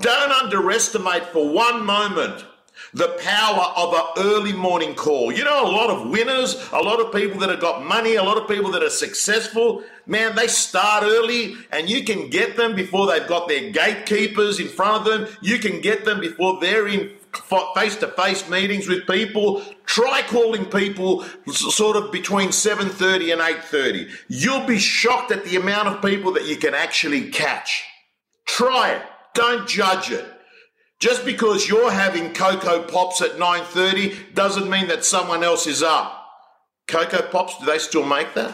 Don't underestimate for one moment the power of an early morning call. You know, a lot of winners, a lot of people that have got money, a lot of people that are successful, man, they start early and you can get them before they've got their gatekeepers in front of them. You can get them before they're in face to face meetings with people. Try calling people sort of between 7:30 and 8:30. You'll be shocked at the amount of people that you can actually catch. Try it. Don't judge it. Just because you're having Coco Pops at 9:30 doesn't mean that someone else is up. Coco Pops, do they still make that?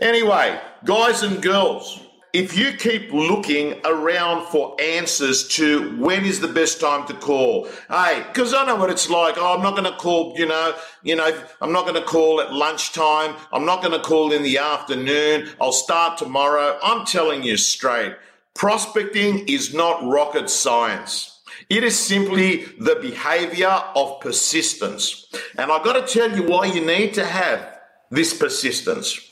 Anyway, guys and girls, if you keep looking around for answers to when is the best time to call, hey, because I know what it's like. Oh, I'm not going to call, you know, you know, I'm not going to call at lunchtime. I'm not going to call in the afternoon. I'll start tomorrow. I'm telling you straight. Prospecting is not rocket science. It is simply the behavior of persistence. And I've got to tell you why you need to have this persistence.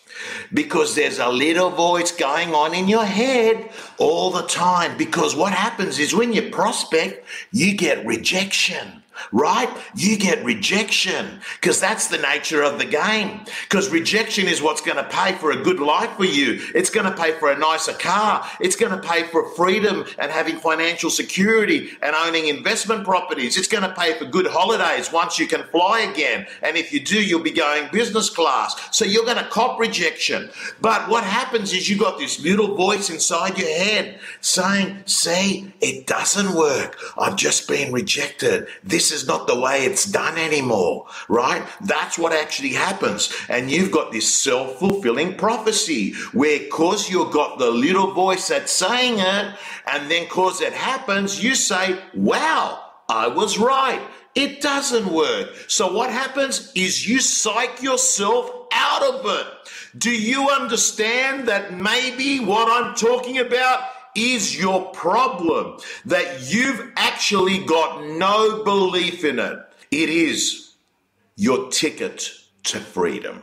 Because there's a little voice going on in your head all the time. Because what happens is when you prospect, you get rejection right? You get rejection because that's the nature of the game. Because rejection is what's going to pay for a good life for you. It's going to pay for a nicer car. It's going to pay for freedom and having financial security and owning investment properties. It's going to pay for good holidays once you can fly again. And if you do, you'll be going business class. So you're going to cop rejection. But what happens is you've got this little voice inside your head saying, see, it doesn't work. I've just been rejected. This this is not the way it's done anymore, right? That's what actually happens. And you've got this self fulfilling prophecy where, because you've got the little voice that's saying it, and then because it happens, you say, wow, I was right. It doesn't work. So what happens is you psych yourself out of it. Do you understand that maybe what I'm talking about is your problem that you've actually got no belief in it. It is your ticket to freedom.